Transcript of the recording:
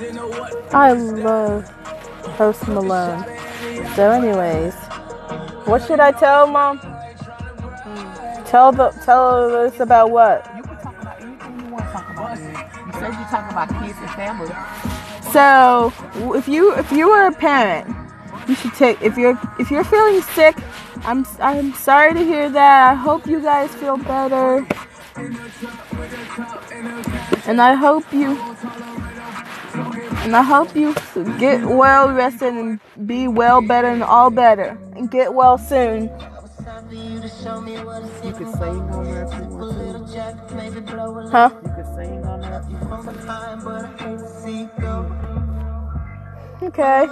I love Post Malone. So, anyways, what should I tell mom? Hmm. Tell the tell us about what? You can talk about anything you want to talk about. You said you talking about kids and family. So, if you if you were a parent, you should take if you're if you're feeling sick. I'm I'm sorry to hear that. I hope you guys feel better. And I hope you and I hope you get well rested and be well better and all better and get well soon. You can sing on there if you want to. Huh? You can sing on there if you want to. Okay.